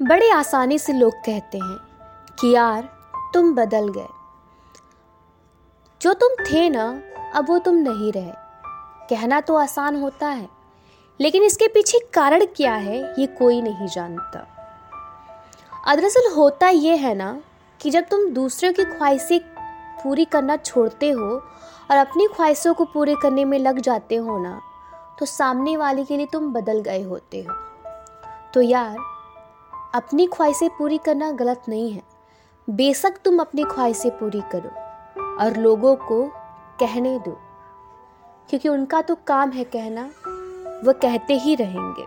बड़े आसानी से लोग कहते हैं कि यार, तुम बदल गए। जो तुम थे ना, अब वो तुम नहीं रहे। कहना तो आसान होता है, लेकिन इसके पीछे कारण क्या है, ये कोई नहीं जानता। दरअसल होता ये है ना, कि जब तुम दूसरों की ख्वाहिशें पूरी करना छोड़ते हो और अपनी ख्वाहिशों को पूरे करने में लग जाते हो ना तो सामने वाले के लिए तुम बदल गए होते हो। तो यार अपनी ख्वाहिशें पूरी करना गलत नहीं है। बेशक तुम अपनी ख्वाहिशें पूरी करो और लोगों को कहने दो, क्योंकि उनका तो काम है कहना वह कहते ही रहेंगे।